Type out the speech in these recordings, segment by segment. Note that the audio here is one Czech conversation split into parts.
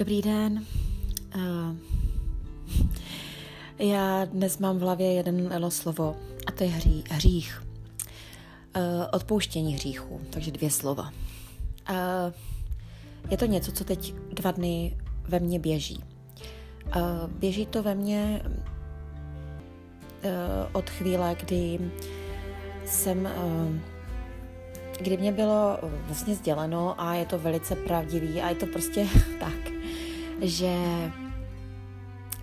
Dobrý den. Uh, já dnes mám v hlavě jeden slovo a to je hří, hřích. Uh, odpouštění hříchu, takže dvě slova. Uh, je to něco, co teď dva dny ve mně běží. Běží to ve mně od chvíle, kdy jsem kdy mě bylo vlastně sděleno a je to velice pravdivý a je to prostě tak, že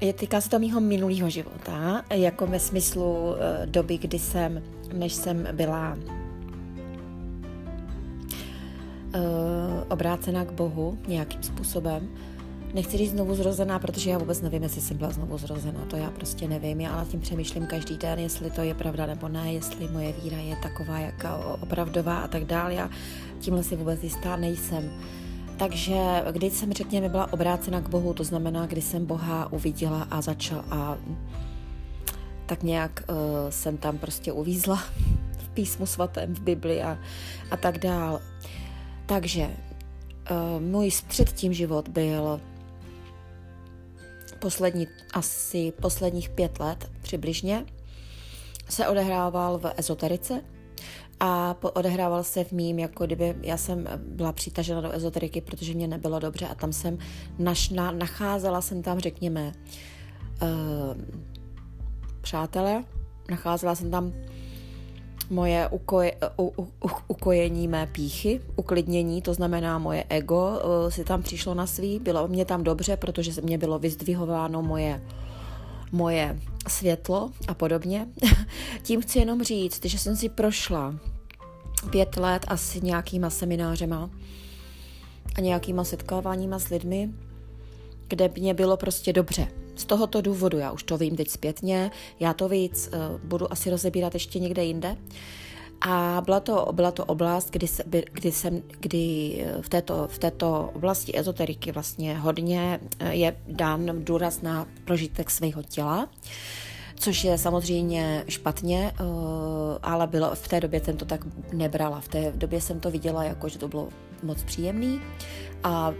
je týká se to mýho minulého života, jako ve smyslu uh, doby, kdy jsem, než jsem byla uh, obrácená k Bohu nějakým způsobem. Nechci říct znovu zrozená, protože já vůbec nevím, jestli jsem byla znovu zrozená, to já prostě nevím, já tím přemýšlím každý den, jestli to je pravda nebo ne, jestli moje víra je taková, jaká opravdová a tak dále. Já tímhle si vůbec jistá nejsem. Uh, takže když jsem, řekněme, byla obrácena k Bohu, to znamená, když jsem Boha uviděla a začal a tak nějak uh, jsem tam prostě uvízla v písmu svatém, v Bibli a, a tak dál. Takže uh, můj předtím život byl poslední, asi posledních pět let přibližně, se odehrával v ezoterice, a odehrával se v mým, jako kdyby já jsem byla přitažena do ezoteriky, protože mě nebylo dobře a tam jsem našla, nacházela jsem tam, řekněme, uh, přátelé, nacházela jsem tam moje ukoje, u, u, u, ukojení mé píchy, uklidnění, to znamená moje ego uh, si tam přišlo na svý, bylo mě tam dobře, protože se mě bylo vyzdvihováno moje moje světlo a podobně. Tím chci jenom říct, že jsem si prošla pět let asi nějakýma seminářema a nějakýma setkáváníma s lidmi, kde mě bylo prostě dobře. Z tohoto důvodu, já už to vím teď zpětně, já to víc uh, budu asi rozebírat ještě někde jinde. A byla to, byla to oblast, kdy, se, kdy, jsem, kdy eh, v této, v této oblasti ezoteriky vlastně hodně eh, je dán důraz na prožitek svého těla, což je samozřejmě špatně, ale bylo, v té době jsem to tak nebrala. V té době jsem to viděla jako, že to bylo moc příjemný a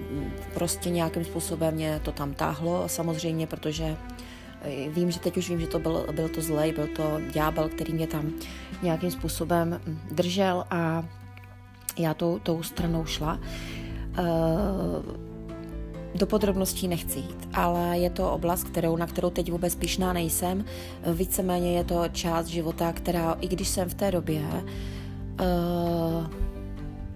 prostě nějakým způsobem mě to tam táhlo samozřejmě, protože eh, vím, že teď už vím, že to byl, byl to zlej, byl to ďábel, který mě tam nějakým způsobem hm, držel a já tou, tou stranou šla. Eh, do podrobností nechci jít, ale je to oblast, kterou, na kterou teď vůbec pišná nejsem. Víceméně je to část života, která, i když jsem v té době uh,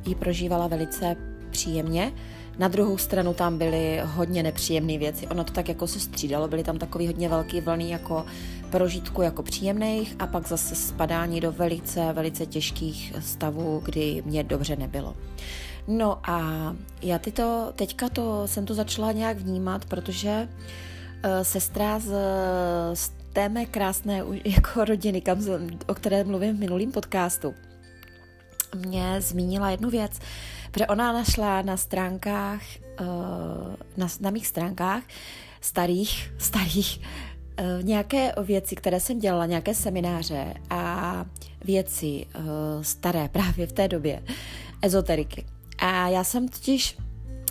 ji prožívala velice příjemně, na druhou stranu tam byly hodně nepříjemné věci. Ono to tak jako se střídalo, byly tam takový hodně velký vlny jako prožitku jako příjemných a pak zase spadání do velice, velice těžkých stavů, kdy mě dobře nebylo. No a já tyto, teďka to, jsem to začala nějak vnímat, protože uh, sestra z, z té mé krásné jako rodiny, kam, o které mluvím v minulém podcastu, mě zmínila jednu věc, protože ona našla na stránkách, uh, na, na mých stránkách starých, starých uh, nějaké věci, které jsem dělala, nějaké semináře a věci uh, staré právě v té době, ezoteriky. A já jsem totiž,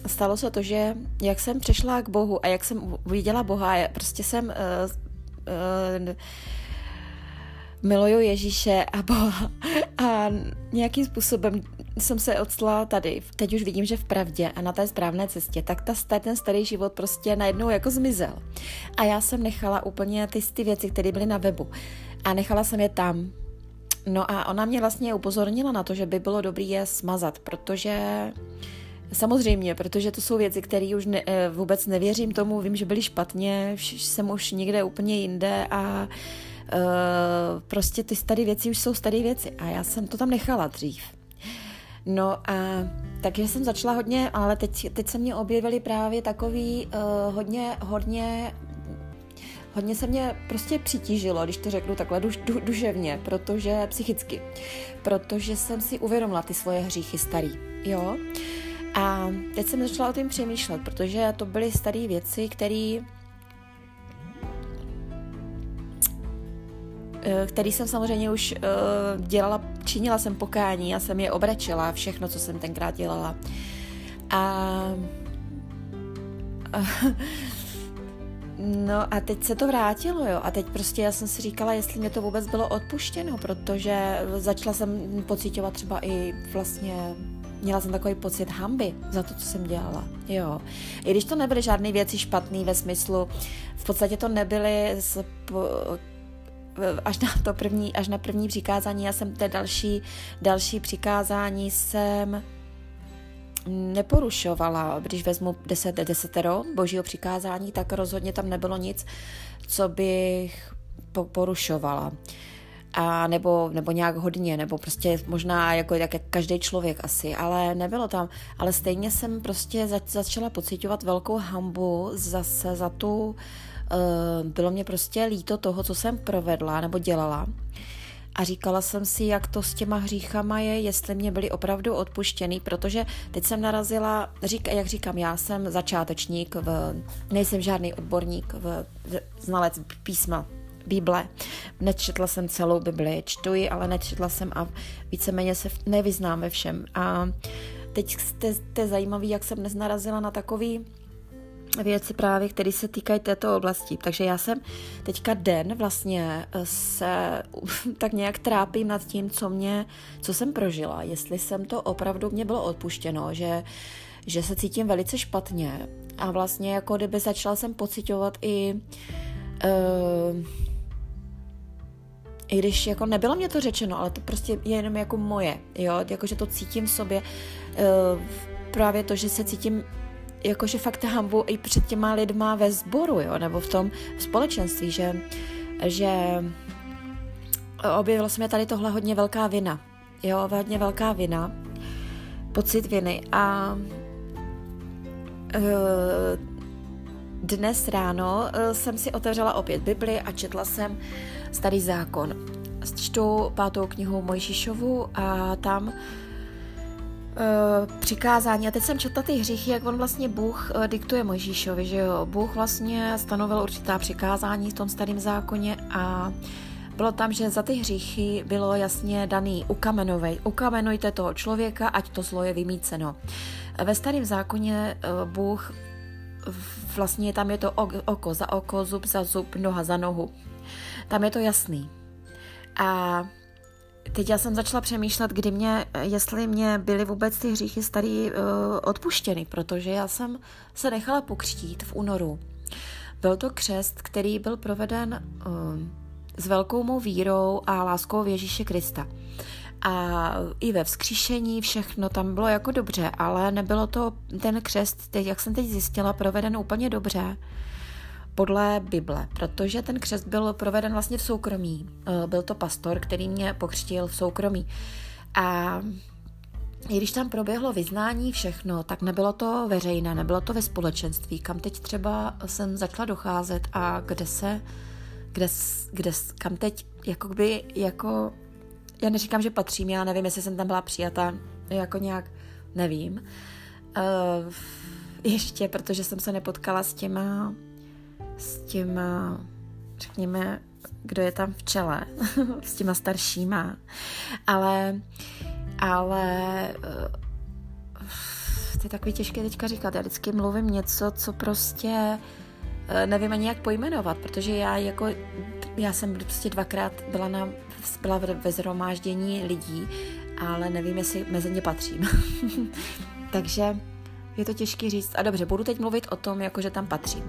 stalo se to, že jak jsem přišla k Bohu a jak jsem viděla Boha, prostě jsem uh, uh, miluju Ježíše a Boha a nějakým způsobem jsem se odstala tady. Teď už vidím, že v pravdě a na té správné cestě, tak ta, ten starý život prostě najednou jako zmizel. A já jsem nechala úplně ty, ty věci, které byly na webu a nechala jsem je tam. No a ona mě vlastně upozornila na to, že by bylo dobré je smazat, protože Samozřejmě, protože to jsou věci, které už ne, eh, vůbec nevěřím tomu, vím, že byly špatně, jsem už někde úplně jinde a uh, prostě ty staré věci už jsou staré věci a já jsem to tam nechala dřív. No a takže jsem začala hodně, ale teď, teď se mě objevily právě takový uh, hodně, hodně hodně se mě prostě přitížilo, když to řeknu takhle duš, du, duševně, protože psychicky, protože jsem si uvědomila ty svoje hříchy starý, jo. A teď jsem začala o tom přemýšlet, protože to byly staré věci, které který jsem samozřejmě už uh, dělala, činila jsem pokání, já jsem je obračila, všechno, co jsem tenkrát dělala. A No a teď se to vrátilo, jo. A teď prostě já jsem si říkala, jestli mě to vůbec bylo odpuštěno, protože začala jsem pocitovat třeba i vlastně měla jsem takový pocit hamby za to, co jsem dělala. Jo. I když to nebyly žádné věci špatné ve smyslu, v podstatě to nebyly až na to první, až na první přikázání, já jsem té další, další přikázání jsem neporušovala. Když vezmu deset, desetero božího přikázání, tak rozhodně tam nebylo nic, co bych porušovala. A nebo, nebo nějak hodně, nebo prostě možná jako jak každý člověk asi, ale nebylo tam. Ale stejně jsem prostě zač, začala pocitovat velkou hambu zase za tu, uh, bylo mě prostě líto toho, co jsem provedla nebo dělala. A říkala jsem si, jak to s těma hříchama je, jestli mě byly opravdu odpuštěný, protože teď jsem narazila, řík, jak říkám, já jsem začátečník, v, nejsem žádný odborník, v, znalec písma, Bible. Nečetla jsem celou Bibli, čtu ji, ale nečetla jsem a víceméně se nevyznám ve všem. A teď to je zajímavé, jak jsem dnes narazila na takový věci právě, které se týkají této oblasti. Takže já jsem teďka den vlastně se tak nějak trápím nad tím, co mě, co jsem prožila, jestli jsem to opravdu, mě bylo odpuštěno, že, že se cítím velice špatně. A vlastně jako kdyby začala jsem pocitovat i uh, i když jako nebylo mě to řečeno, ale to prostě je jenom jako moje, jo, jakože to cítím v sobě, uh, právě to, že se cítím jakože fakt hambu i před těma lidma ve sboru, jo, nebo v tom společenství, že, že objevilo se mi tady tohle hodně velká vina, jo, hodně velká vina, pocit viny a uh, dnes ráno uh, jsem si otevřela opět Bibli a četla jsem Starý zákon. Čtu pátou knihu Mojžíšovu a tam přikázání. A teď jsem četla ty hříchy, jak on vlastně Bůh uh, diktuje Mojžíšovi, že jo. Bůh vlastně stanovil určitá přikázání v tom starém zákoně a bylo tam, že za ty hříchy bylo jasně daný ukamenovej. Ukamenujte toho člověka, ať to zlo je vymíceno. Ve starém zákoně uh, Bůh vlastně tam je to oko za oko, zub za zub, noha za nohu. Tam je to jasný. A teď já jsem začala přemýšlet, kdy mě, jestli mě byly vůbec ty hříchy starý uh, odpuštěny, protože já jsem se nechala pokřtít v únoru. Byl to křest, který byl proveden uh, s velkou mou vírou a láskou v Ježíše Krista. A i ve vzkříšení všechno tam bylo jako dobře, ale nebylo to ten křest, teď, jak jsem teď zjistila, proveden úplně dobře podle Bible, protože ten křest byl proveden vlastně v soukromí. Eh, byl to pastor, který mě pokřtil v soukromí. A i když tam proběhlo vyznání všechno, tak nebylo to veřejné, nebylo to ve společenství, kam teď třeba jsem začala docházet a kde se, kde, kde kam teď jakoby, jako, já neříkám, že patřím, já nevím, jestli jsem tam byla přijata, jako nějak, nevím. Uh, ještě, protože jsem se nepotkala s těma s těma, řekněme, kdo je tam v čele, s těma staršíma. Ale, ale eh, to je takový těžké teďka říkat. Já vždycky mluvím něco, co prostě eh, nevím ani jak pojmenovat, protože já jako, já jsem prostě dvakrát byla, na, byla ve zhromáždění lidí, ale nevím, jestli mezi ně patřím. Takže je to těžké říct. A dobře, budu teď mluvit o tom, jako že tam patřím.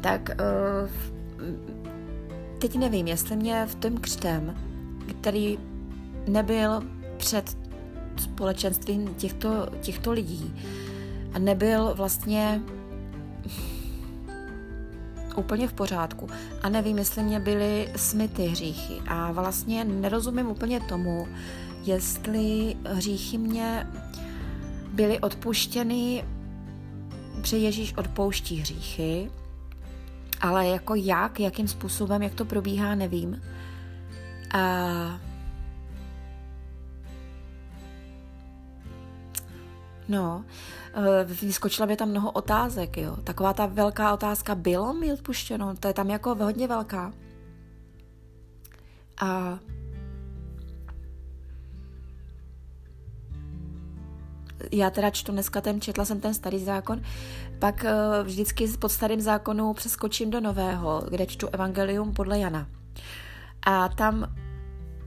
Tak uh, teď nevím, jestli mě v tom křtem, který nebyl před společenstvím těchto, těchto lidí a nebyl vlastně úplně v pořádku. A nevím, jestli mě byly smyty hříchy. A vlastně nerozumím úplně tomu, jestli hříchy mě byly odpuštěny, že Ježíš odpouští hříchy, ale jako jak, jakým způsobem, jak to probíhá, nevím. A No, eh, vyskočila by tam mnoho otázek, jo. Taková ta velká otázka, bylo mi odpuštěno? To je tam jako hodně velká. A já teda čtu dneska ten, četla jsem ten starý zákon, pak uh, vždycky pod starým zákonu přeskočím do nového, kde čtu Evangelium podle Jana. A tam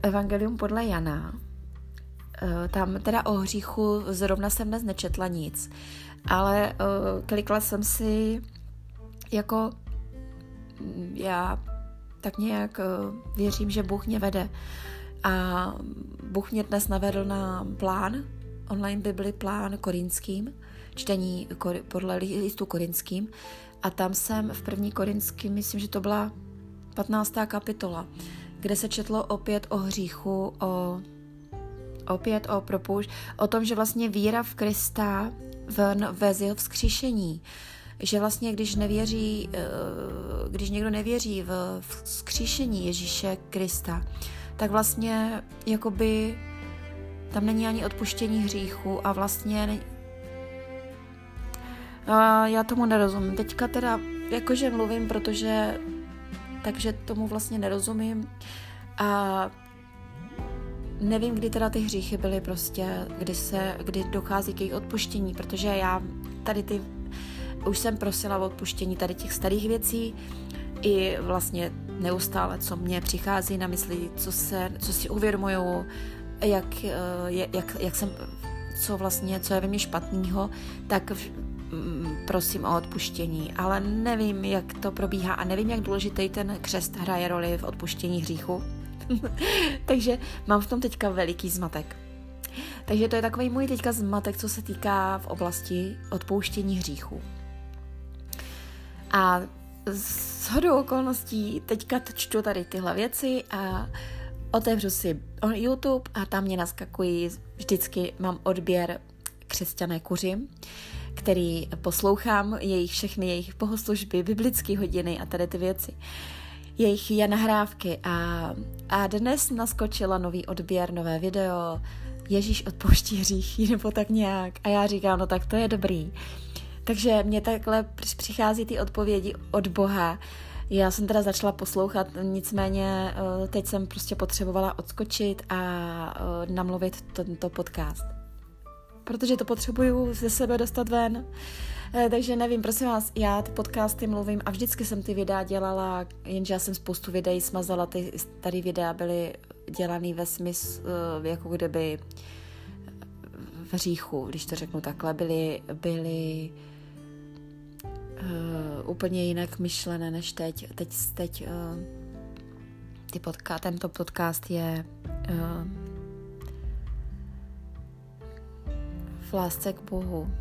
Evangelium podle Jana, uh, tam teda o hříchu zrovna jsem dnes nečetla nic, ale uh, klikla jsem si jako mm, já tak nějak věřím, že Bůh mě vede. A Bůh mě dnes navedl na plán, online Bibli plán korinským, čtení podle listu korinským. A tam jsem v první korinským, myslím, že to byla 15. kapitola, kde se četlo opět o hříchu, o opět o propoušť, o tom, že vlastně víra v Krista v, v jeho vzkříšení, že vlastně když nevěří, eh, když někdo nevěří v vzkříšení Ježíše Krista, tak vlastně jakoby tam není ani odpuštění hříchu a vlastně a já tomu nerozumím. Teďka teda jakože mluvím, protože takže tomu vlastně nerozumím a nevím, kdy teda ty hříchy byly prostě, kdy se, kdy dochází k jejich odpuštění, protože já tady ty, už jsem prosila o odpuštění tady těch starých věcí, i vlastně neustále, co mě přichází na mysli, co, se, co si uvědomuju, jak, eh, jak, jak jsem, co vlastně, co je ve mně špatného, tak mm, prosím o odpuštění, ale nevím, jak to probíhá a nevím, jak důležitý ten křest hraje roli v odpuštění hříchu. Takže mám v tom teďka veliký zmatek. Takže to je takový můj teďka zmatek, co se týká v oblasti odpouštění hříchu. A s hodou okolností teďka čtu tady tyhle věci a otevřu si YouTube a tam mě naskakují, vždycky mám odběr křesťané kuři, který poslouchám, jejich všechny jejich bohoslužby, biblické hodiny a tady ty věci. Jejich je nahrávky a, a dnes naskočila nový odběr, nové video, Ježíš odpouští hříchy nebo tak nějak. A já říkám, no tak to je dobrý. Takže mě takhle přichází ty odpovědi od Boha. Já jsem teda začala poslouchat, nicméně eh, teď jsem prostě potřebovala odskočit a eh, namluvit tento podcast. Protože to potřebuju ze sebe dostat ven. Eh, takže nevím, prosím vás, já ty podcasty mluvím a vždycky jsem ty videa dělala, jenže já jsem spoustu videí smazala, ty staré videa byly dělané ve smyslu, jako kdyby v říchu, když to řeknu takhle, byly, byly uh, úplně jinak myšlené než teď. Teď, teď uh, ty podka- tento podcast je uh, v lásce k Bohu.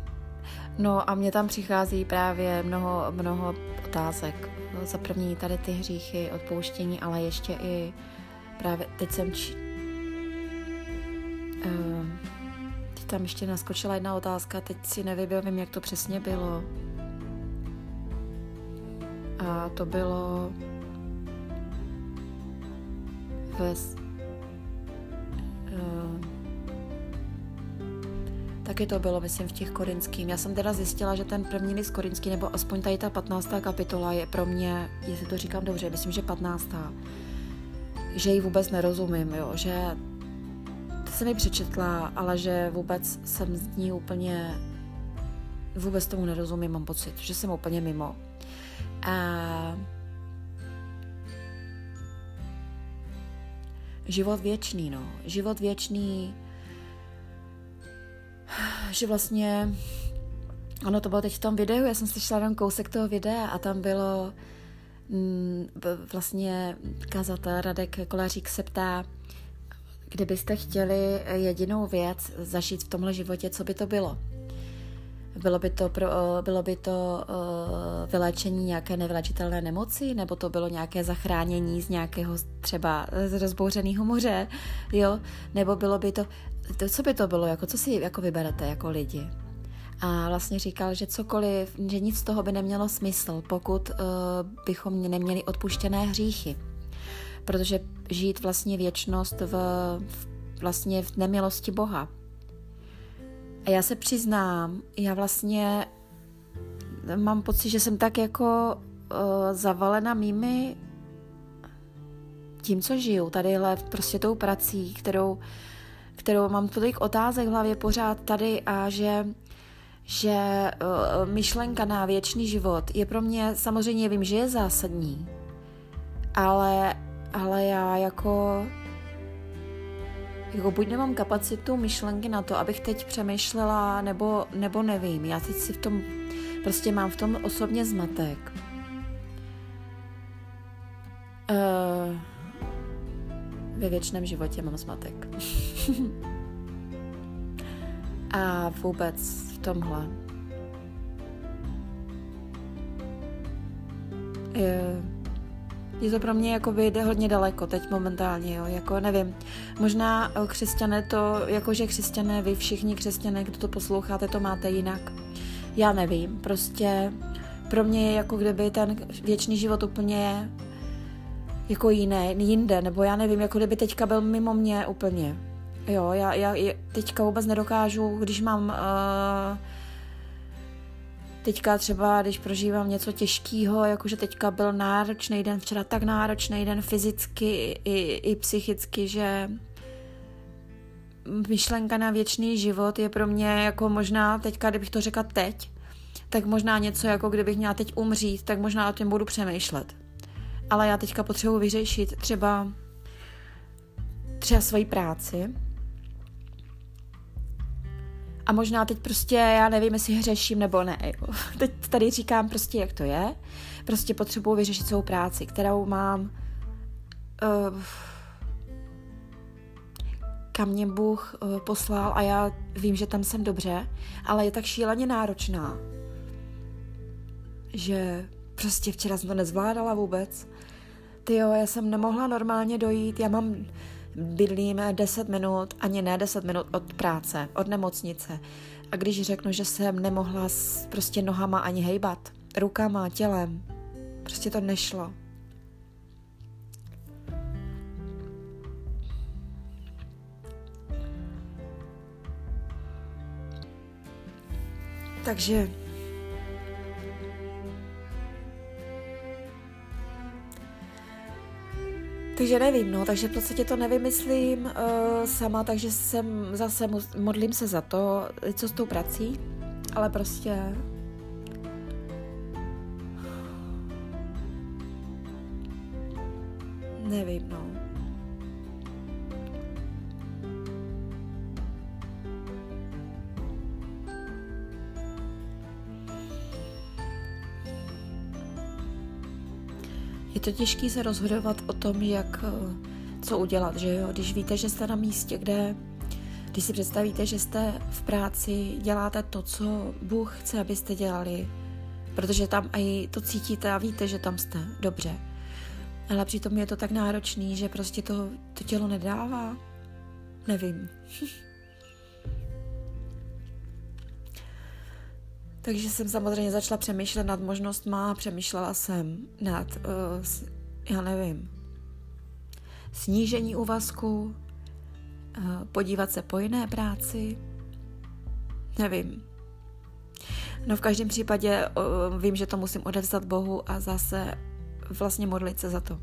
No a mně tam přichází právě mnoho, mnoho otázek. Za první tady ty hříchy, odpouštění, ale ještě i právě teď jsem či... Uh, teď tam ještě naskočila jedna otázka, teď si nevybavím, jak to přesně bylo a to bylo ve uh, taky to bylo, myslím, v těch korinským. Já jsem teda zjistila, že ten první list korinský, nebo aspoň tady ta 15. kapitola je pro mě, jestli to říkám dobře, myslím, že 15. Že ji vůbec nerozumím, jo, že to jsem ji přečetla, ale že vůbec jsem z ní úplně, vůbec tomu nerozumím, mám pocit, že jsem úplně mimo. A život věčný, no. Život věčný, že vlastně, ono to bylo teď v tom videu, já jsem slyšela jenom kousek toho videa a tam bylo mm, vlastně kazatel Radek Kolařík se ptá, kdybyste chtěli jedinou věc zažít v tomhle životě, co by to bylo? Bylo by to, pro, eh, bylo by to uh, vyléčení nějaké nevylečitelné nemoci, nebo to bylo nějaké zachránění z nějakého třeba z rozbouřeného moře, jo? Nebo bylo by to, to, co by to bylo, jako co si jako vyberete jako lidi? A vlastně říkal, že cokoliv, že nic z toho by nemělo smysl, pokud uh, bychom neměli odpuštěné hříchy. Protože žít vlastně věčnost v, v vlastně v nemilosti Boha, a já se přiznám, já vlastně mám pocit, že jsem tak jako uh, zavalena mými tím, co žiju, tadyhle prostě tou prací, kterou kterou mám tolik otázek v hlavě pořád tady a že že uh, myšlenka na věčný život je pro mě, samozřejmě vím, že je zásadní, ale, ale já jako jako buď nemám kapacitu myšlenky na to, abych teď přemýšlela, nebo, nebo nevím. Já teď si v tom, prostě mám v tom osobně zmatek. Uh, ve věčném životě mám zmatek. A vůbec v tomhle. Je, je to pro mě jako jde hodně daleko teď momentálně, jo, jako nevím. Možná eh, křesťané to, jakože křesťané, vy všichni křesťané, kdo to posloucháte, to máte jinak. Já nevím, prostě pro mě je jako kdyby ten věčný život úplně jako jiné, jinde, nebo já nevím, jako kdyby teďka byl mimo mě úplně. Jo, já, já teďka vůbec nedokážu, když mám uh, teďka třeba, když prožívám něco těžkého, jakože teďka byl náročný den, včera tak náročný den fyzicky i, i psychicky, že myšlenka na věčný život je pro mě jako možná teďka, kdybych to řekla teď, tak možná něco jako kdybych měla teď umřít, tak možná o tom budu přemýšlet. Ale já teďka potřebuji vyřešit třeba třeba svoji práci, a možná teď prostě, já nevím, jestli hřeším nebo ne. Teď tady říkám prostě, jak to je. Prostě potřebuji vyřešit svou práci, kterou mám uh, kam mě Bůh uh, poslal a já vím, že tam jsem dobře, ale je tak šíleně náročná, že prostě včera jsem to nezvládala vůbec. Ty jo, já jsem nemohla normálně dojít, já mám bydlíme 10 minut, ani ne 10 minut od práce, od nemocnice. A když řeknu, že jsem nemohla s prostě nohama ani hejbat, rukama, tělem, prostě to nešlo. Takže Takže nevím, no, takže v podstatě to nevymyslím uh, sama, takže jsem zase modlím se za to, co s tou prací, ale prostě nevím, no. To těžké se rozhodovat o tom, jak, eh, co udělat, že jo? Když víte, že jste na místě, kde, když si představíte, že jste v práci, děláte to, co Bůh chce, abyste dělali, protože tam i to cítíte a víte, že tam jste dobře. Ale přitom je to tak náročný, že prostě to, to tělo nedává. Nevím. Takže jsem samozřejmě začala přemýšlet nad možnostma, přemýšlela jsem nad, uh, já nevím, snížení úvazku, uh, podívat se po jiné práci, nevím. No v každém případě uh, vím, že to musím odevzdat Bohu a zase vlastně modlit se za to.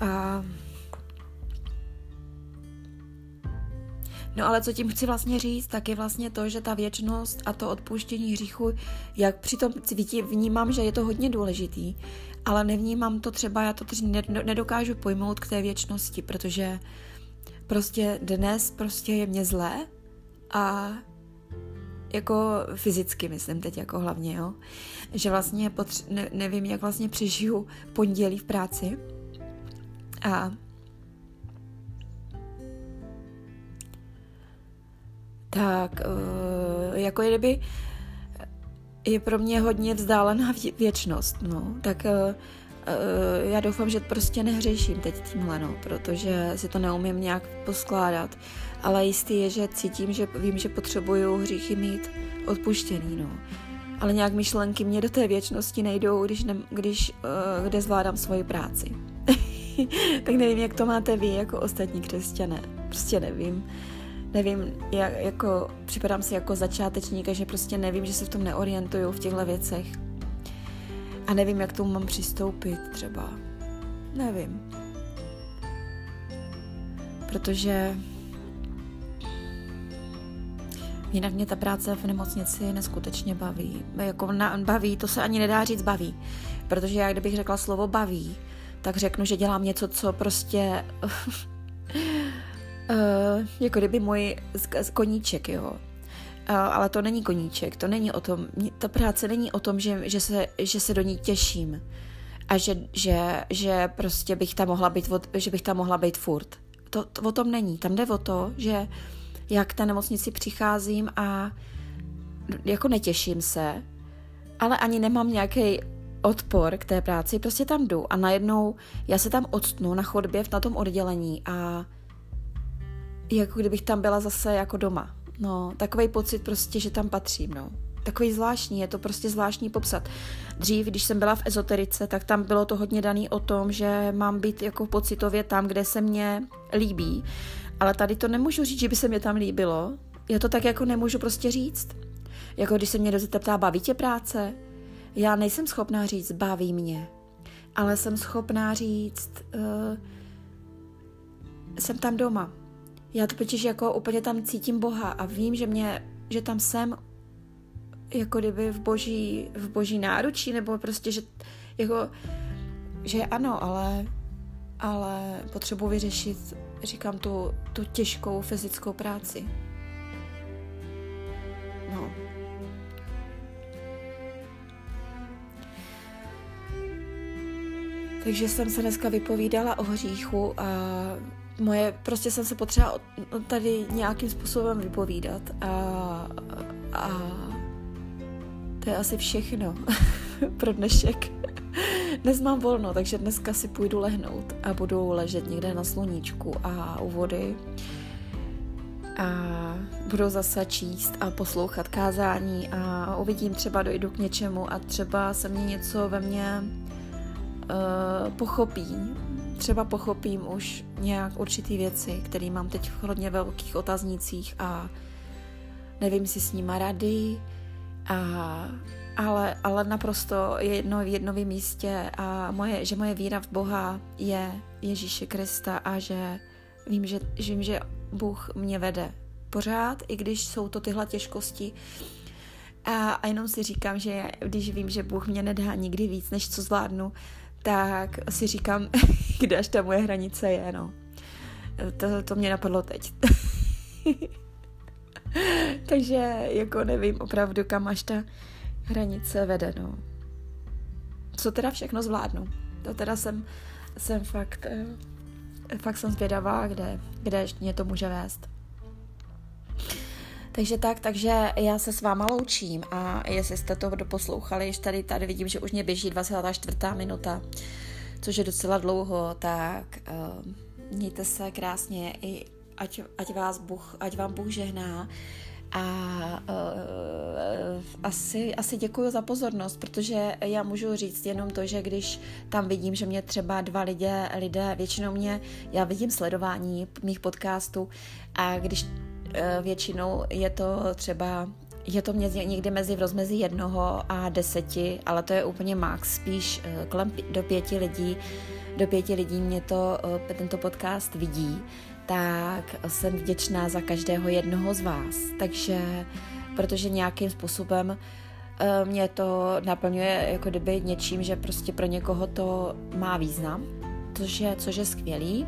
A uh, No ale co tím chci vlastně říct, tak je vlastně to, že ta věčnost a to odpuštění hříchu, jak přitom vnímám, že je to hodně důležitý, ale nevnímám to třeba, já to nedokážu pojmout k té věčnosti, protože prostě dnes prostě je mě zlé a jako fyzicky myslím teď jako hlavně, jo, že vlastně potř- ne- nevím, jak vlastně přežiju pondělí v práci a tak uh, jako kdyby je pro mě hodně vzdálená věčnost, no, tak uh, uh, já doufám, že prostě nehřeším teď tímhle, no, protože si to neumím nějak poskládat, ale jistý je, že cítím, že vím, že potřebuju hříchy mít odpuštěný, no. Ale nějak myšlenky mě do té věčnosti nejdou, když, ne, když uh, kde zvládám svoji práci. tak nevím, jak to máte vy jako ostatní křesťané. Prostě nevím nevím, jak, jako připadám si jako začátečník, že prostě nevím, že se v tom neorientuju v těchto věcech. A nevím, jak tomu mám přistoupit třeba. Nevím. Protože Jinak mě ta práce v nemocnici neskutečně baví. Jako na, baví, to se ani nedá říct baví. Protože já kdybych řekla slovo baví, tak řeknu, že dělám něco, co prostě... uh, jako kdyby můj koníček, jo. Uh, ale to není koníček, to není o tom, ta práce není o tom, že, že, se, že se do ní těším a že, že, že prostě bych tam mohla být, že bych tam mohla být furt. To, to o tom není. Tam jde o to, že jak k té nemocnici přicházím a jako netěším se, ale ani nemám nějaký odpor k té práci, prostě tam jdu a najednou já se tam odstnu na chodbě na tom oddělení a jako kdybych tam byla zase jako doma. No, takový pocit prostě, že tam patřím, no. Takový zvláštní, je to prostě zvláštní popsat. Dřív, když jsem byla v ezoterice, tak tam bylo to hodně daný o tom, že mám být jako pocitově tam, kde se mě líbí. Ale tady to nemůžu říct, že by se mě tam líbilo. Já to tak jako nemůžu prostě říct. Jako když se mě někdo ptá, baví tě práce? Já nejsem schopná říct, baví mě. Ale jsem schopná říct, uh, jsem tam doma. Já to totiž jako úplně tam cítím Boha a vím, že mě, že tam jsem jako kdyby v boží, v boží náručí, nebo prostě, že jako, že ano, ale, ale potřebuji vyřešit, říkám, tu, tu těžkou fyzickou práci. No. Takže jsem se dneska vypovídala o hříchu a moje, prostě jsem se potřeba tady nějakým způsobem vypovídat a, a to je asi všechno pro dnešek. Dnes mám volno, takže dneska si půjdu lehnout a budu ležet někde na sluníčku a u vody a budu zase číst a poslouchat kázání a uvidím, třeba dojdu k něčemu a třeba se mě něco ve mně uh, pochopí. Třeba pochopím už nějak určitý věci, které mám teď v hodně velkých otaznících a nevím si s nima rady, a, ale, ale naprosto jedno, jedno v místě a moje, že moje víra v Boha je Ježíše Krista a že vím, že, že vím, že Bůh mě vede pořád, i když jsou to tyhle těžkosti. A, a jenom si říkám, že když vím, že Bůh mě nedá nikdy víc, než co zvládnu, tak si říkám, kde až ta moje hranice je, no. To, to mě napadlo teď. Takže jako nevím opravdu, kam až ta hranice vede, no. Co teda všechno zvládnu? To teda jsem, jsem fakt, eh, fakt jsem zvědavá, kde, kde mě to může vést. Takže tak, takže já se s váma loučím a jestli jste to doposlouchali, ještě tady, tady vidím, že už mě běží 24. minuta, což je docela dlouho, tak uh, mějte se krásně i ať, ať, vás Bůh, ať vám Bůh žehná. A uh, asi, asi děkuji za pozornost, protože já můžu říct jenom to, že když tam vidím, že mě třeba dva lidé, lidé většinou mě, já vidím sledování mých podcastů a když většinou je to třeba je to mě někdy mezi v rozmezí jednoho a deseti, ale to je úplně max, spíš uh, kolem do pěti lidí, do pěti lidí mě to, uh, tento podcast vidí tak jsem vděčná za každého jednoho z vás. Takže, protože nějakým způsobem eh, mě to naplňuje jako kdyby něčím, že prostě pro někoho to má význam, což je, což je skvělý.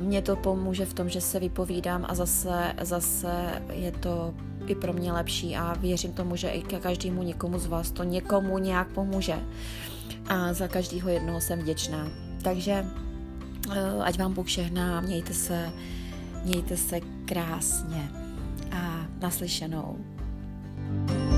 Mě to pomůže v tom, že se vypovídám a zase, zase je to i pro mě lepší a věřím tomu, že i ke každému někomu z vás to někomu nějak pomůže. A za každého jednoho jsem vděčná. Takže Eh, ať vám Bůh žehná, mějte se, mějte se krásně a naslyšenou. thank you